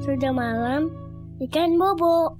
Sudah malam ikan bobo.